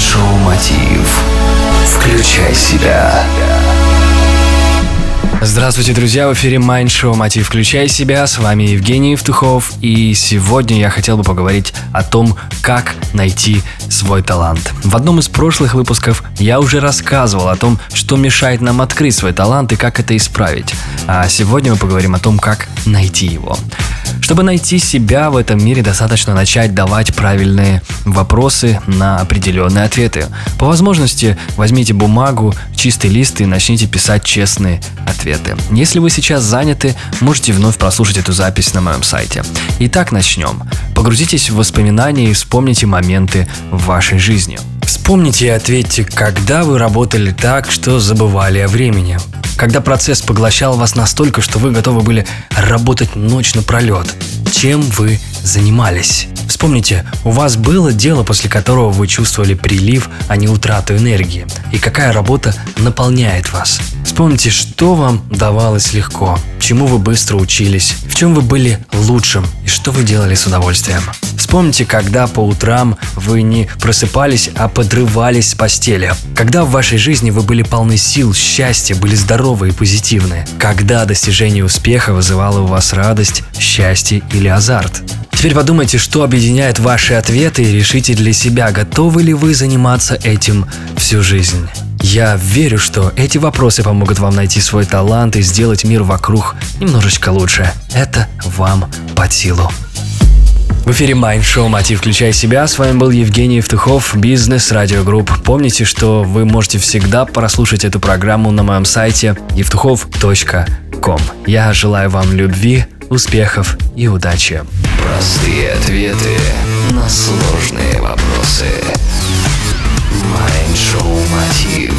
Майншоу Мотив. Включай себя. Здравствуйте, друзья! В эфире Mind Show «Мотив. Включай себя». С вами Евгений Евтухов. И сегодня я хотел бы поговорить о том, как найти свой талант. В одном из прошлых выпусков я уже рассказывал о том, что мешает нам открыть свой талант и как это исправить. А сегодня мы поговорим о том, как найти его. Чтобы найти себя в этом мире, достаточно начать давать правильные вопросы на определенные ответы. По возможности возьмите бумагу, чистый лист и начните писать честные ответы. Если вы сейчас заняты, можете вновь прослушать эту запись на моем сайте. Итак, начнем. Погрузитесь в воспоминания и вспомните моменты в вашей жизни. Вспомните и ответьте, когда вы работали так, что забывали о времени. Когда процесс поглощал вас настолько, что вы готовы были работать ночь напролет. Чем вы занимались? Вспомните, у вас было дело, после которого вы чувствовали прилив, а не утрату энергии. И какая работа наполняет вас. Вспомните, что вам давалось легко, чему вы быстро учились, в чем вы были лучшим и что вы делали с удовольствием. Вспомните, когда по утрам вы не просыпались, а подрывались с постели. Когда в вашей жизни вы были полны сил, счастья, были здоровы и позитивны. Когда достижение успеха вызывало у вас радость, счастье или азарт. Теперь подумайте, что объединяет ваши ответы и решите для себя, готовы ли вы заниматься этим всю жизнь. Я верю, что эти вопросы помогут вам найти свой талант и сделать мир вокруг немножечко лучше. Это вам под силу. В эфире Майндшоу «Мотив. Включай себя». С вами был Евгений Евтухов, Бизнес Радио Групп. Помните, что вы можете всегда прослушать эту программу на моем сайте евтухов.com. Я желаю вам любви, успехов и удачи. Простые ответы на сложные вопросы. Майн Шоу «Мотив».